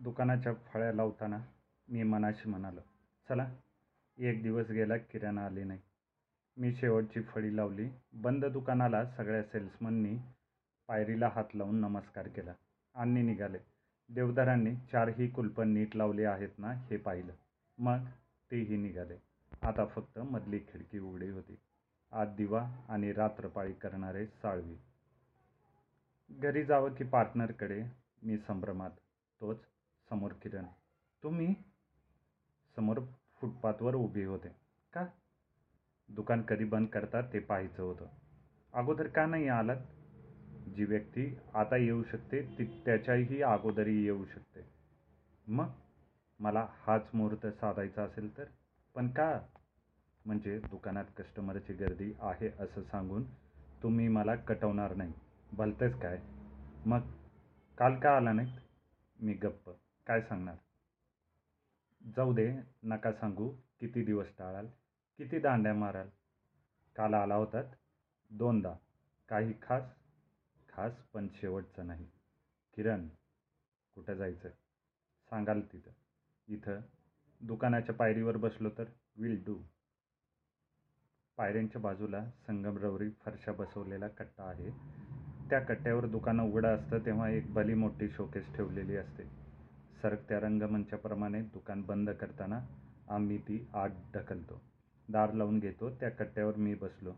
दुकानाच्या फळ्या लावताना मी मनाशी म्हणालो चला एक दिवस गेला किराणा आली नाही. मी शेवटची फळी लावली. बंद दुकानाला सगळ्या सेल्समननी पायरीला हात लावून नमस्कार केला. आणि निघाले. देवदारांनी चारही कुलपं नीट लावले आहेत ना हे पाहिलं. मग तेही निघाले. आता फक्त मधली खिडकी उघडी होती. आत दिवा आणि रात्रपाळी करणारे साळवी. घरी जावं की पार्टनरकडे मी संभ्रमात. तोच समोर किरण. तुम्ही समोर फुटपाथवर उभी होते. का? दुकान कधी बंद करतात ते पाहायचं होतं. अगोदर का नाही आलात? जी व्यक्ती आता येऊ शकते ती त्याच्याही अगोदरही येऊ शकते. मग? मला हाच मुहूर्त साधायचा असेल तर? पण का? म्हणजे दुकानात कस्टमरची गर्दी आहे असं सांगून तुम्ही मला कटवणार नाही. भलतेच काय? मग? काल का आला नाहीत? मी गप्प. काय सांगणार? जाऊ दे नका सांगू. किती दिवस टाळाल? किती दांड्या माराल? काल आला होतात? दोनदा. काही खास? खास पण शेवटचं नाही. किरण कुठं जायचं? सांगाल तिथं. इथं? दुकानाच्या पायरीवर बसलो तर? विल डू पायऱ्यांच्या बाजूला संगमरवरी फरशा बसवलेला कट्टा आहे. त्या कट्ट्यावर दुकानं उघडं असतं तेव्हा एक भली मोठी शोकेस ठेवलेली असते. सरकत्या रंगमंचाप्रमाणे दुकान बंद करताना आम्ही ती आत ढकलतो. दार लावून घेतो. त्या कट्ट्यावर मी बसलो.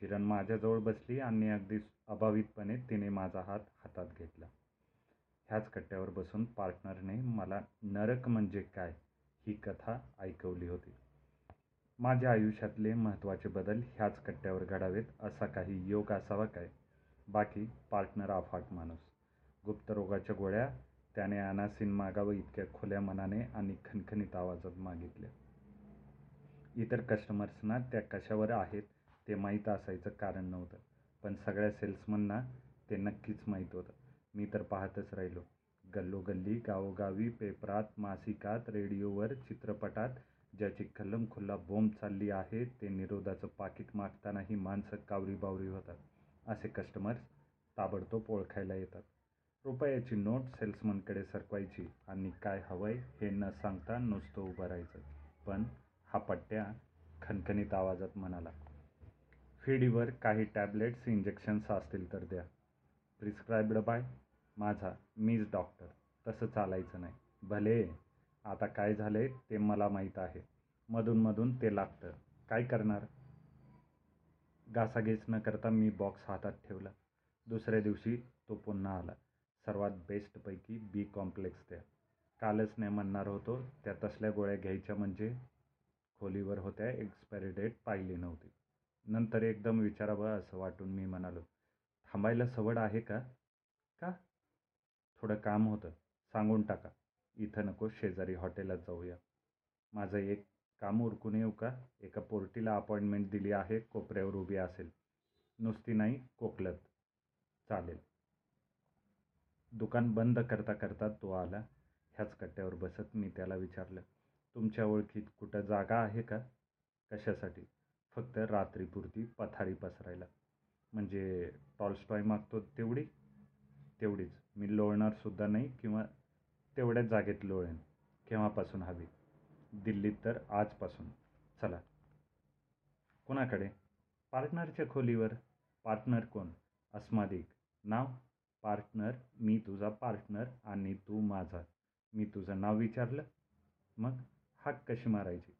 किरण माझ्याजवळ बसली आणि अगदी अभावितपणे तिने माझा हात हातात घेतला. ह्याच कट्ट्यावर बसून पार्टनरने मला नरक म्हणजे काय ही कथा ऐकवली होती. माझ्या आयुष्यातले महत्त्वाचे बदल ह्याच कट्ट्यावर घडावेत असा काही योग असावा काय? बाकी पार्टनर अफाट माणूस. गुप्तरोगाच्या गोळ्या त्याने अनासीन मागावं इतक्या खुल्या मनाने आणि खणखणीत आवाजात मागितल्या इतर कस्टमर्सना त्या कशावर आहेत ते माहीत असायचं कारण नव्हतं पण सगळ्या सेल्समनना ते नक्कीच माहीत होतं. मी तर पाहतच राहिलो. गल्लोगल्ली गावोगावी पेपरात मासिकात रेडिओवर चित्रपटात ज्याची खुल्ला बोंब चालली आहे ते निरोधाचं पाकिट मागतानाही माणसं कावरीबावरी होतात. असे कस्टमर्स ताबडतोब ओळखायला येतात. रुपयाची नोट सेल्समनकडे सरकवायची आणि काय हवंय हे न सांगता नुसतं उभं राहायचं. पण हा पट्ट्या खणखणीत आवाजात म्हणाला फिडीवर काही टॅबलेट्स इंजेक्शन्स असतील तर द्या. प्रिस्क्राईब्ड बाय माझा मीच डॉक्टर. तसं चालायचं नाही. भले आता काय झालंय ते मला माहीत आहे. मधूनमधून ते लागतं. काय करणार? घासाघीस न करता मी बॉक्स हातात ठेवला. दुसऱ्या दिवशी तो पुन्हा आला. सर्वात बेस्टपैकी बी कॉम्प्लेक्स द्या कालच नाही म्हणणार होतो त्या तसल्या गोळ्या घ्यायच्या म्हणजे खोलीवर होत्या एक्सपायरी डेट पाहिली नव्हती. नंतर एकदम विचारावं असं वाटून मी म्हणालो थांबायला सवड आहे का? का? थोडं काम होतं सांगून टाका. इथं नको शेजारी हॉटेलात जाऊया. माझं एक काम उरकून येऊ का? एका पोर्टीला अपॉइंटमेंट दिली आहे कोपऱ्यावर उभी असेल. नुसती नाही कोकलत. चालेल. दुकान बंद करता करता तो आला. ह्याच कट्ट्यावर बसत मी त्याला विचारलं तुमच्या ओळखीत कुठं जागा आहे का? कशासाठी? फक्त रात्रीपुरती पथारी पसरायला. म्हणजे टॉलस्टॉय मागतो तेवढी? तेवढीच. मी लोळणारसुद्धा नाही किंवा तेवढ्याच जागेत लोळेन. केव्हापासून हवी? दिल्लीत तर आजपासून. चला. कुणाकडे? पार्टनरच्या खोलीवर. पार्टनर कोण? अस्मादिक. नाव? पार्टनर मी तुझा पार्टनर आणि तू माझा. मी तुझं नाव विचारलं मग हाक कशी मारायची?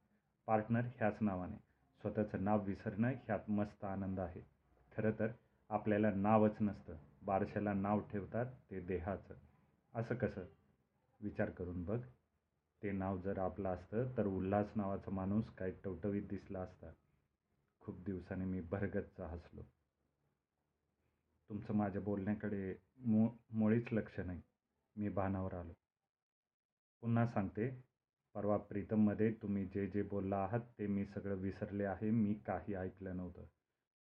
पार्टनर ह्याच नावाने. स्वतःचं नाव विसरणं ह्यात मस्त आनंद आहे. खरं तर आपल्याला नावच नसतं. बारशाला नाव ठेवतात ते देहाचं. असं कसं? विचार करून बघ. ते नाव जर आपलं असतं तर उल्हास नावाचा माणूस काय टवटवीत दिसला असता. खूप दिवसांनी मी भरगच्च हसलो. तुमचं माझ्या बोलण्याकडे मु मुळीच लक्ष नाही. मी भानावर आलो. पुन्हा सांगते परवा प्रीतममध्ये तुम्ही जे जे बोलला आहात ते मी सगळं विसरले आहे. मी काही ऐकलं नव्हतं.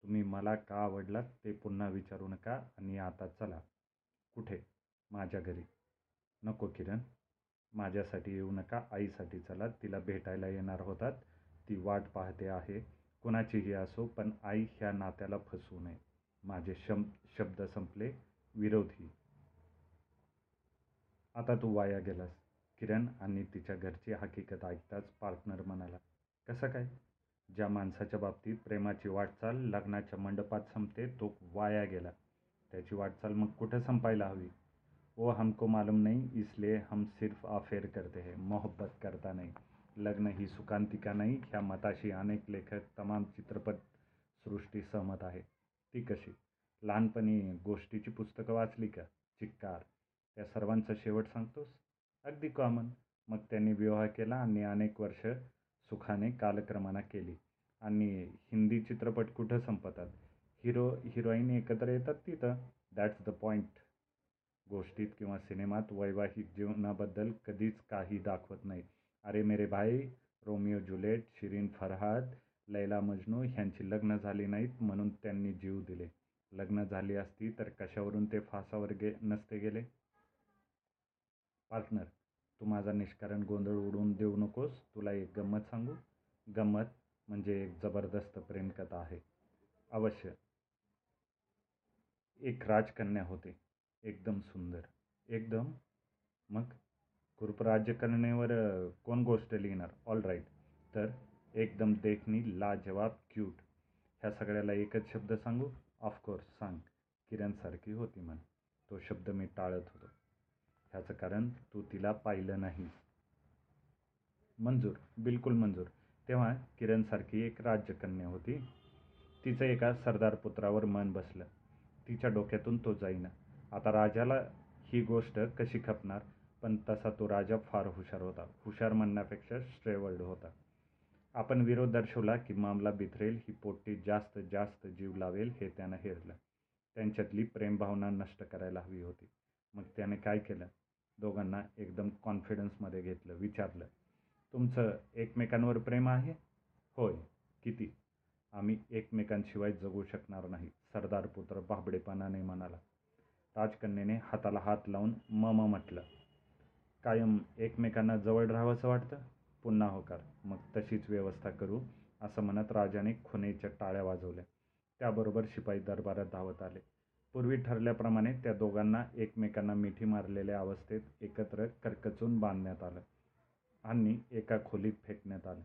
तुम्ही मला का आवडलात ते पुन्हा विचारू नका आणि आता चला. कुठे? माझ्या घरी. नको किरण. माझ्यासाठी येऊ नका. आईसाठी चला. तिला भेटायला येणार होतात. ती वाट पाहते आहे. कुणाचीही असो पण आई ह्या नात्याला फसवू नये. माझे शम शब्द संपले. विरोधी. आता तू वाया गेलास. किरण आणि तिच्या घरची हकीकत ऐकताच पार्टनर म्हणाला कसं काय? ज्या माणसाच्या बाबतीत प्रेमाची वाटचाल लग्नाच्या मंडपात संपते तो वाया गेला. त्याची वाटचाल मग कुठं संपायला हवी? वो हमको मालूम नहीं इसलिए हम सिर्फ अफेअर करते हैं मोहब्बत करता नहीं. लग्न ही सुकांतिका नाही ह्या मताशी अनेक लेखक तमाम चित्रपट सृष्टी सहमत आहे ती कशी? लहानपणी गोष्टीची पुस्तकं वाचली का? चिक्कार. त्या सर्वांचा शेवट सांगतोस? अगदी कॉमन मग त्यांनी विवाह केला आणि अनेक वर्ष सुखाने कालक्रमणा केली. आणि हिंदी चित्रपट कुठं संपतात? हिरो हिरोईन एकत्र येतात तिथं? दॅट्स द पॉईंट गोष्टीत किंवा सिनेमात वैवाहिक जीवनाबद्दल कधीच काही दाखवत नाही. अरे मेरे भाई रोमिओ जुलेट शिरीन फरहाद लैला मजनू ह्यांची लग्न झाली नाहीत म्हणून त्यांनी जीव दिले. लग्न झाली असती तर कशावरून ते फासावर गे नसते गेले? पार्टनर तू माझा निष्कारण गोंधळ उडवून देऊ नकोस. तुला एक गंमत सांगू? गंमत म्हणजे एक जबरदस्त प्रेमकथा आहे. अवश्य. एक राजकन्या होते. एकदम सुंदर. एकदम? मग? राज्य कोण गोष्ट लिहिणार? ऑल राईट तर? एकदम देखणी लाजवाब क्यूट ह्या सगळ्याला एकच शब्द सांगू? ऑफकोर्स सांग. किरणसारखी होती म्हण. तो शब्द मी टाळत होतो. ह्याचं कारण तू तिला पाहिलं नाही. मंजूर. बिलकुल मंजूर. तेव्हा किरणसारखी एक राज्यकन्या होती. तिचं एका सरदार पुत्रावर मन बसलं. तिच्या डोक्यातून तो जाईना. आता राजाला ही गोष्ट कशी खपणार? पण तसा तो राजा फार हुशार होता. हुशार म्हणण्यापेक्षा स्ट्रेवर्ड होता. आपण विरोध दर्शवला की मामला बिथरेल ही पोट्टी जास्त जास्त जीव लावेल हे त्यानं हेरलं. त्यांच्यातली प्रेमभावना नष्ट करायला हवी होती. मग त्याने काय केलं? दोघांना एकदम कॉन्फिडन्समध्ये घेतलं विचारलं. तुमचं एकमेकांवर प्रेम आहे? होय. किती? आम्ही एकमेकांशिवाय जगू शकणार नाही सरदार पुत्र बाबडेपणाने म्हणाला. राजकन्येने हाताला हात लावून मम म्हटलं. कायम एकमेकांना जवळ राहावंसं वाटतं? पुन्हा होकार मग तशीच व्यवस्था करू असं म्हणत राजाने खुनेच्या टाळ्या वाजवल्या. त्याबरोबर शिपाई दरबारात धावत आले. पूर्वी ठरल्याप्रमाणे त्या दोघांना एकमेकांना मिठी मारलेल्या अवस्थेत एकत्र करकचून बांधण्यात आलं आणि एका खोलीत फेकण्यात आलं.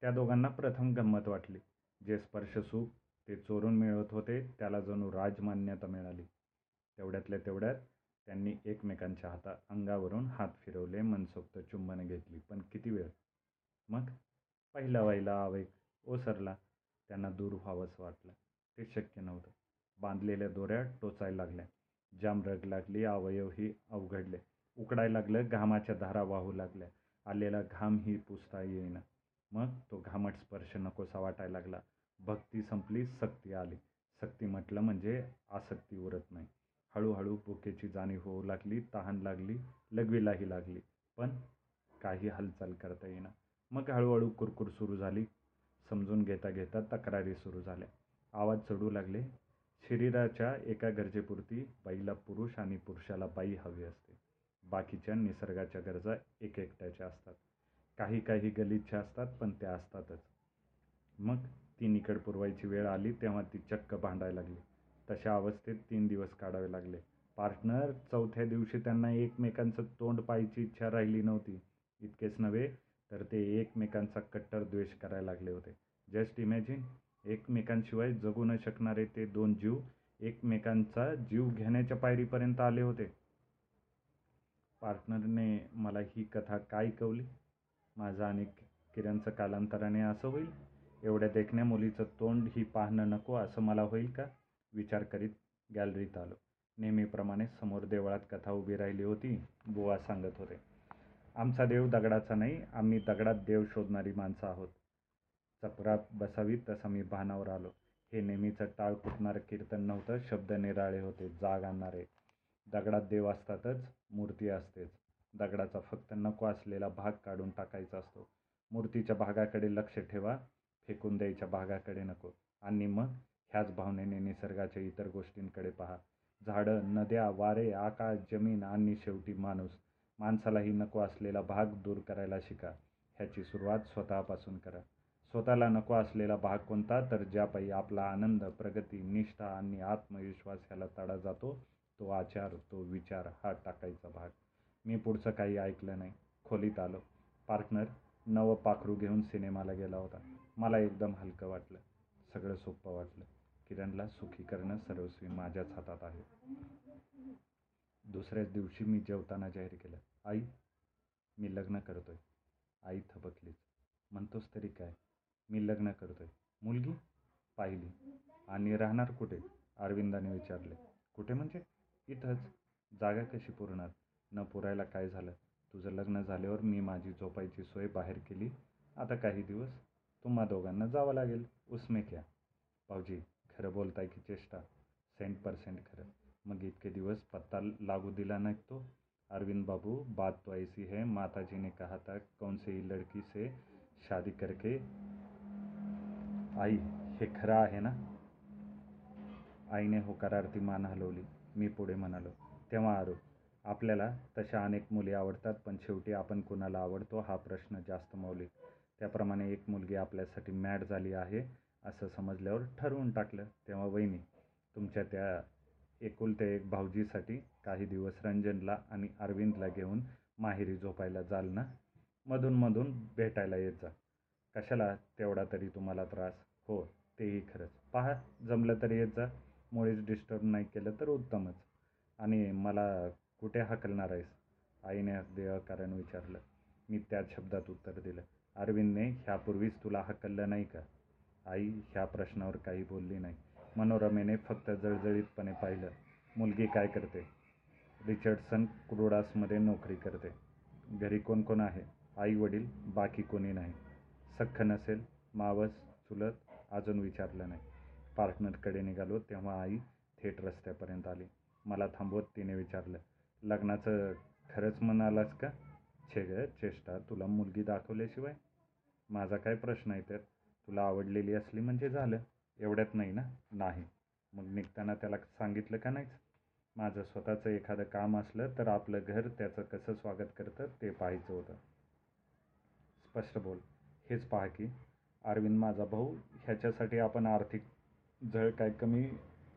त्या दोघांना प्रथम गंमत वाटली. जे स्पर्शसुख ते चोरून मिळवत होते त्याला जणू राजमान्यता मिळाली. तेवढ्यातल्या तेवढ्यात त्यांनी एकमेकांच्या हाता अंगावरून हात फिरवले मनसोक्त चुंबन घेतली. पण किती वेळ? मग? पहिला वाईला आवेग ओसरला. त्यांना दूर व्हावंसं वाटलं. ते शक्य नव्हतं. बांधलेल्या दोऱ्या टोचायला लागल्या. जाम रग लागली अवयवही अवघडले. उकडायला लागलं घामाच्या धारा वाहू लागल्या. आलेला घामही पुसता येईना. मग? तो घामट स्पर्श नकोसा वाटायला लागला. भक्ती संपली सक्ती आली. सक्ती म्हटलं म्हणजे आसक्ती उरत नाही. हळूहळू भुकेची जाणीव होऊ लागली तहान लागली लघवीलाही लागली. पण काही हालचाल करता येईना. मग हळूहळू कुरकुर सुरू झाली. समजून घेता घेता तक्रारी सुरू झाल्या. आवाज चढू लागले. शरीराच्या एका गरजेपुरती बाईला पुरुष आणि पुरुषाला बाई हवी असते. बाकीच्या निसर्गाच्या गरजा एक एकट्याच्या असतात. काही काही गलिच्छा असतात पण त्या असतातच. मग ती निकड पुरवायची वेळ आली तेव्हा ती चक्क भांडायला लागली. तशा अवस्थेत तीन दिवस काढावे लागले. पार्टनर चौथ्या दिवशी त्यांना एकमेकांचं तोंड पाहायची इच्छा राहिली नव्हती. इतकेच नव्हे तर ते एकमेकांचा कट्टर द्वेष करायला लागले होते. जस्ट इमॅजिन एकमेकांशिवाय जगू न शकणारे ते दोन जीव एकमेकांचा जीव घेण्याच्या पायरीपर्यंत आले होते. पार्टनरने मला ही कथा काय कवली माझं आणि किरणचं कालांतराने असं होईल? एवढ्या देखण्या मुलीचं तोंड ही पाहणं नको असं मला होईल का? विचार करीत गॅलरीत आलो. नेहमीप्रमाणे समोर देवळात कथा उभी राहिली होती बुवा सांगत होते. आमचा देव दगडाचा नाही आम्ही दगडात देव शोधणारी माणसं आहोत. चपरात बसावी तसा मी भानावर आलो. हे नेहमीचं टाळ फुटणारं कीर्तन नव्हतं शब्द निराळे होते जाग आणणारे. दगडात देव असतातच मूर्ती असतेच. दगडाचा फक्त नको असलेला भाग काढून टाकायचा असतो. मूर्तीच्या भागाकडे लक्ष ठेवा फेकून द्यायच्या भागाकडे नको. आणि मग ह्याच भावनेने निसर्गाच्या इतर गोष्टींकडे पहा. झाडं नद्या वारे आकाश जमीन आणि शेवटी माणूस. माणसालाही नको असलेला भाग दूर करायला शिका. ह्याची सुरुवात स्वतःपासून करा. स्वतःला नको असलेला भाग कोणता? तर ज्यापायी आपला आनंद प्रगती निष्ठा आणि आत्मविश्वास ह्याला तडा जातो तो आचार तो विचार हा टाकायचा भाग. मी पुढचं काही ऐकलं नाही. खोलीत आलो. पार्टनर नवं पाखरू घेऊन सिनेमाला गेला होता. मला एकदम हलकं वाटलं. सगळं सोपं वाटलं. किरणला सुखी करणं सर्वस्वी माझ्याच हातात आहे. दुसऱ्याच दिवशी मी जेवताना जाहीर केलं आई मी लग्न करतोय. आई थबकलीच. म्हणतोस तरी काय? मी लग्न करतोय. मुलगी? पाहिली. आणि राहणार कुठे? अरविंदाने विचारले. कुठे म्हणजे? इथंच. जागा कशी पुरणार? न पुरायला काय झालं? तुझं लग्न झाल्यावर मी माझी झोपायची सोय बाहेर केली. आता काही दिवस तुम्हा दोघांना जावं लागेल. उसमे क्या? भाऊजी खरं बोलताय की चेष्टा? सेंट पर्सेंट खरं. मग इतके दिवस पत्ता लागू दिला नाही तो. अरविंद बाबू बात तो ऐसी है माताजी ने कहा था कौन से ही लड़की से शादी करके आई? हे खरं आहे ना? आईने होकारार्थी मान हलवली. मी पुढे म्हणालो. तेव्हा आरो आपल्याला तशा अनेक मुली आवडतात पण शेवटी आपण कुणाला आवडतो हा प्रश्न जास्त मौलिक. त्याप्रमाणे एक मुलगी आपल्यासाठी मॅड झाली आहे असं समजल्यावर ठरवून टाकलं तेव्हा वहिनी तुमच्या त्या एकुलते एक भाऊजीसाठी काही दिवस रंजनला आणि अरविंदला घेऊन माहेरी झोपायला जाल ना? मधून मधून भेटायला येत जा. कशाला तेवढा तरी तुम्हाला त्रास? हो तेही खरंच. पहा जमलं तर येत जा. मुळीच डिस्टर्ब नाही केलं तर उत्तमच. आणि मला कुठे हाकलणार आहेस? आईने देह कारण विचारलं. मी त्याच शब्दात उत्तर दिलं. अरविंदने ह्यापूर्वीच तुला हकललं नाही का? आई ह्या प्रश्नावर काही बोलली नाही. मनोरमेने फक्त जळजळीतपणे पाहिलं मुलगी काय करते? रिचर्डसन क्रुडासमध्ये नोकरी करते. घरी कोण कोण आहे? आई वडील बाकी कोणी नाही. सख्ख नसेल मावस चुलत अजून विचारलं नाही. पार्टनरकडे निघालो तेव्हा आई थेट रस्त्यापर्यंत आली. मला थांबवत तिने विचारलं लग्नाचं खरंच म्हणालास का? छेग चेष्टा तुला मुलगी दाखवल्याशिवाय? माझा काय प्रश्न आहे त्यात? तुला आवडलेली असली म्हणजे झालं. एवढ्यात नाही ना? नाही. मग निघताना त्याला सांगितलं का नाहीच? माझं स्वतःचं एखादं काम असलं तर आपलं घर त्याचं कसं स्वागत करतं ते पाहायचं होतं. स्पष्ट बोल. हेच पहा की अरविंद माझा भाऊ ह्याच्यासाठी आपण आर्थिक झळ काय कमी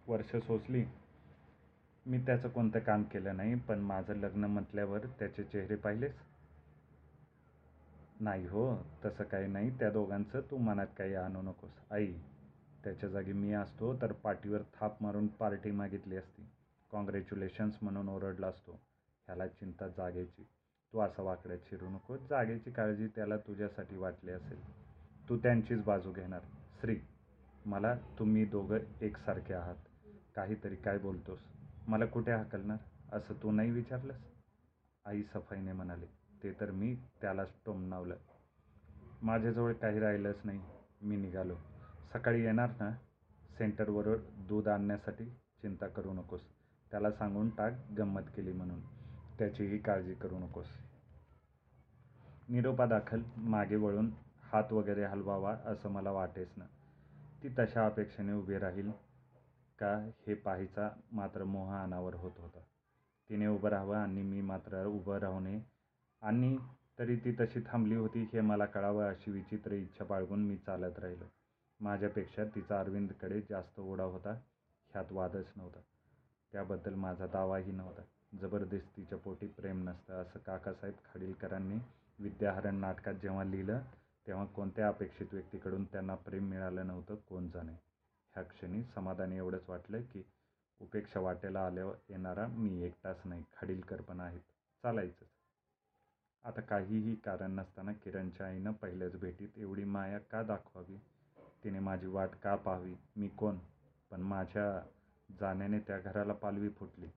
वर्ष सोसली? मी त्याचं कोणतं काम केलं नाही पण माझं लग्न म्हटल्यावर त्याचे चेहरे पाहिलेस? नाही हो तसं काही नाही. त्या दोघांचं तू मनात काही आणू नकोस. आई त्याच्या जागी मी असतो तर पाठीवर थाप मारून पार्टी मागितली असती. कॉंग्रॅच्युलेशन्स म्हणून ओरडला असतो. ह्याला चिंता जागेची. तू असा वाकड्यात शिरू नको. जागेची काळजी त्याला तुझ्यासाठी वाटली असेल. तू त्यांचीच बाजू घेणार. श्री मला तुम्ही दोघं एकसारखे आहात. काहीतरी काय बोलतोस? मला कुठे हाकलणार? असं तू नाही विचारलंस? आई सफाईने म्हणाली. ते तर मी त्यालाच टोमणावलं. माझ्याजवळ काही राहिलंच नाही. मी निघालो. सकाळी येणार ना? सेंटरवर दूध आणण्यासाठी चिंता करू नकोस. त्याला सांगून टाक गंमत केली म्हणून. त्याचीही काळजी करू नकोस. निरोपादाखल मागे वळून हात वगैरे हलवावा असं मला वाटेच ना. ती तशा अपेक्षेने उभी राहील का हे पाहायचा मात्र मोह अनावर होत होता. तिने उभं राहावं आणि मी मात्र उभं राहणे आणि तरी ती तशी थांबली होती हे मला कळावं अशी विचित्र इच्छा बाळगून मी चालत राहिलो. माझ्यापेक्षा तिचा अरविंदकडे जास्त ओढा होता ह्यात वादच नव्हता. त्याबद्दल माझा दावाही नव्हता. जबरदस्तीच्या पोटी प्रेम नसतं असं काकासाहेब खाडीलकरांनी विद्याहरण नाटकात जेव्हा लिहिलं तेव्हा कोणत्या अपेक्षित व्यक्तीकडून त्यांना प्रेम मिळालं नव्हतं कोण जाणे. ह्या क्षणी समाधानी एवढंच वाटलं की उपेक्षा वाटेला आल्यावर येणारा मी एकटाच नाही खाडीलकर पण आहेत. चालायचंच. आता काहीही कारण नसताना किरणच्या आईनं पहिल्याच भेटीत एवढी माया का दाखवावी? तिने माझी वाट का पाहावी? मी कोण? पण माझ्या जाण्याने त्या घराला पालवी फुटली.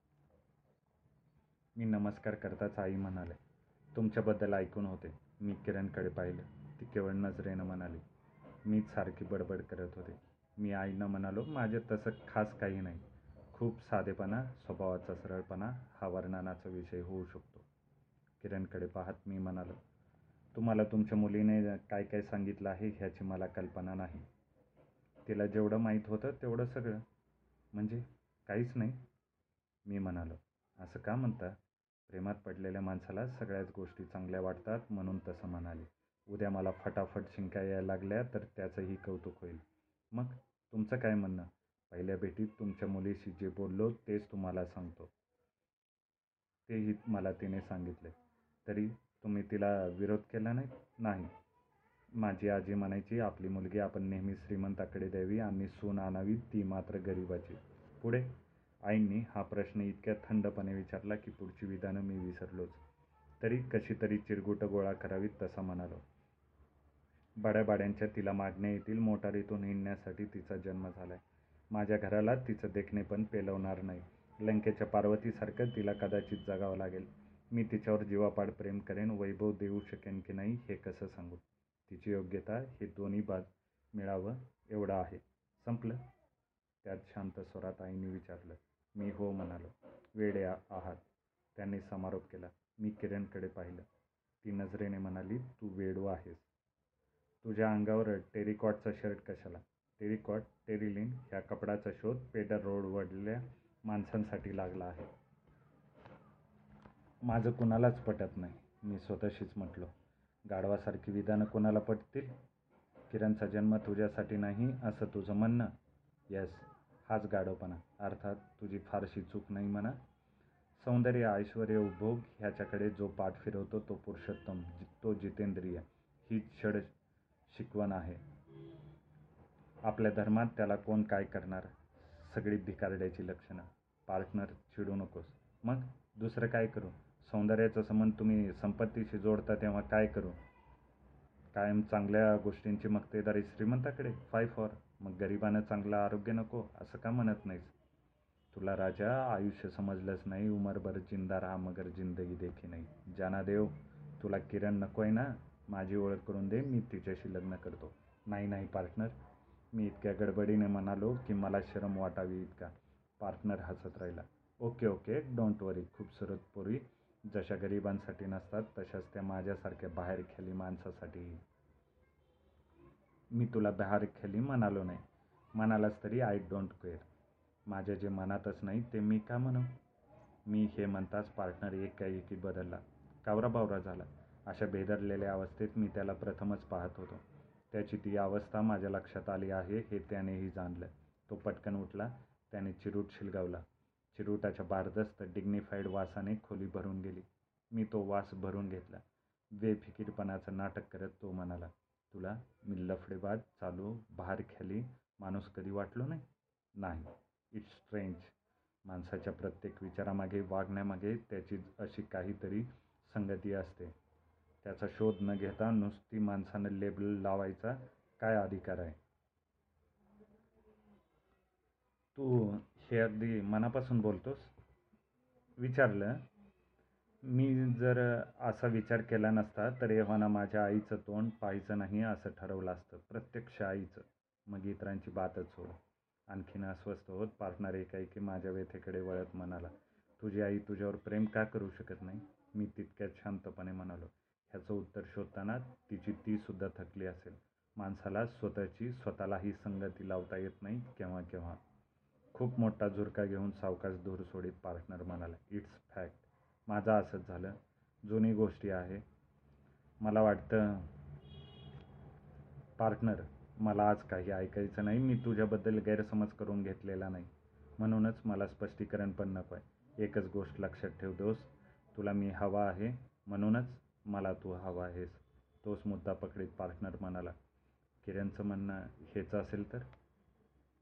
मी नमस्कार करताच आई म्हणाले तुमच्याबद्दल ऐकून होते. मी किरणकडे पाहिलं. ती केवळ नजरेनं म्हणाली मीच सारखी बडबड करत होते. मी आईनं म्हणालो माझे तसं खास काही नाही. खूप साधेपणा स्वभावाचा सरळपणा हा वर्णनाचा विषय होऊ शकतो. किरणकडे पाहत मी म्हणालो तुम्हाला तुमच्या मुलीने काय काय सांगितलं आहे ह्याची मला कल्पना नाही. तिला जेवढं माहीत होतं तेवढं सगळं. म्हणजे काहीच नाही. मी म्हणालो असं का म्हणता? प्रेमात पडलेल्या माणसाला सगळ्याच गोष्टी चांगल्या वाटतात म्हणून तसं म्हणाले. उद्या मला फटाफट शिंका यायला लागल्या तर त्याचंही कौतुक होईल. मग तुमचं काय म्हणणं? पहिल्या भेटीत तुमच्या मुलीशी जे बोललो तेच तुम्हाला सांगतो. तेही मला तिने सांगितले. तरी तुम्ही तिला विरोध केला नाही? नाही. माझी आजी म्हणायची आपली मुलगी आपण नेहमी श्रीमंताकडे द्यावी आणि सून आणावी ती मात्र गरिबाची. पुढे आईंनी हा प्रश्न इतक्या थंडपणे विचारला की पुढची विधानं मी विसरलोच. तरी कशी तरी चिरगुटं गोळा करावीत तसा म्हणालो. बड्याबाड्यांच्या तिला मागण्या येतील मोटारीतून हिंडण्यासाठी तिचा जन्म झाला आहे माझ्या घराला तिचं देखणे पण पेलवणार नाही. लंकेच्या पार्वतीसारखं तिला कदाचित जगावं लागेल. मी तिच्यावर जीवापाड प्रेम करेन वैभव देऊ शकेन की नाही हे कसं सांगू? तिची योग्यता हे दोन्ही बाज मिळावं एवढं आहे. संपलं. त्यात शांत स्वरात आईने विचारलं मी हो म्हणालो. वेडे आहात. त्यांनी समारोप केला. मी किरणकडे पाहिलं. ती नजरेने म्हणाली तू वेडू आहेस. तुझ्या अंगावर टेरिकॉटचा शर्ट कशाला? टेरिकॉट टेरिलिन ह्या कपड्याचा शोध पेडर रोडवरल्या माणसांसाठी लागला आहे. माझं कुणालाच पटत नाही. मी स्वतःशीच म्हटलो गाढवासारखी विधानं कोणाला पटतील? किरणचा जन्म तुझ्यासाठी नाही असं तुझं म्हणणं? येस हाच गाढवपणा. अर्थात तुझी फारशी चूक नाही म्हणा. सौंदर्य ऐश्वर्य उपभोग ह्याच्याकडे जो पाठ फिरवतो तो पुरुषोत्तम तो जितेंद्रिय. हीच षड शिकवण आहे. आपल्या धर्मात त्याला कोण काय करणार? सगळी भिकारड्याची लक्षणं. पार्टनर चिडू नकोस. मग दुसरं काय करू? सौंदर्याचा संबंध तुम्ही संपत्तीशी जोडता तेव्हा काय करू? कायम चांगल्या गोष्टींची मक्तेदारी श्रीमंताकडे. फाय फॉर मग गरिबानं चांगलं आरोग्य नको असं का म्हणत नाहीस? तुला राजा आयुष्य समजलंच नाही उमरभर जिंदा राहा मगर जिंदगी देखी नाही. जाना देव तुला किरण नको आहे ना? माझी ओळख करून दे मी तिच्याशी लग्न करतो. नाही नाही पार्टनर मी इतक्या गडबडीने म्हणालो की मला शरम वाटावी इतका. पार्टनर हसत राहिला. ओके ओके डोंट वरी खूपसुरत पोरी. जशा गरिबांसाठी नसतात तशाच त्या माझ्यासारख्या बाहेर खेळी माणसासाठीही मी तुला बाहेर खेळी म्हणालो नाही. म्हणालास तरी आय डोंट केअर माझ्या जे मनातच नाही ते मी का म्हणू? मी हे म्हणताच पार्टनर एकाएकी बदलला. कावरा बावरा झाला. अशा बेदरलेल्या अवस्थेत मी त्याला प्रथमच पाहत होतो. त्याची ती अवस्था माझ्या लक्षात आली आहे हे त्यानेही जाणलं. तो पटकन उठला त्याने चिरूट शिलगावला. चिरूटाच्या बारदस्त डिग्निफाईड वासाने खोली भरून गेली. मी तो वास भरून घेतला. बेफिकीरपणाचं नाटक करत तो म्हणाला तुला मी लफडेबाज चालू बहार माणूस कधी वाटलो नाही? नाही. इट्स स्ट्रेंज माणसाच्या प्रत्येक विचारामागे वागण्यामागे त्याची अशी काहीतरी संगती असते. त्याचा शोध न घेता नुसती माणसानं लेबल लावायचा काय अधिकार आहे? तू हे अगदी मनापासून बोलतोस. विचारलं. मी जर असा विचार केला नसता तर एव्हाना माझ्या आईचं तोंड पाहायचं नाही असं ठरवलं असतं. प्रत्यक्ष आईचं. मग इतरांची बातच हो. आणखीन अस्वस्थ होत पार्टनर एकाएकी माझ्या व्यथेकडे वळत म्हणाला तुझी आई तुझ्यावर प्रेम का करू शकत नाही? मी तितक्यात शांतपणे म्हणालो ह्याचं उत्तर शोधताना तिची तीसुद्धा थकली असेल. माणसाला स्वतःची स्वतःलाही संगती लावता येत नाही केव्हा केव्हा. खूप मोठा झुरका घेऊन सावकाश धूर सोडीत पार्टनर म्हणाला इट्स फॅक्ट माझं असंच झालं. जुनी गोष्टी आहे. मला वाटतं पार्टनर मला आज काही ऐकायचं नाही. मी तुझ्याबद्दल गैरसमज करून घेतलेला नाही. म्हणूनच मला स्पष्टीकरण पण नको आहे. एकच गोष्ट लक्षात ठेव दोस्त. तुला मी हवा आहे. म्हणूनच मला तू हवा आहेस. तोच मुद्दा पकडीत पार्टनर म्हणाला किरणचं म्हणणं हेच असेल तर?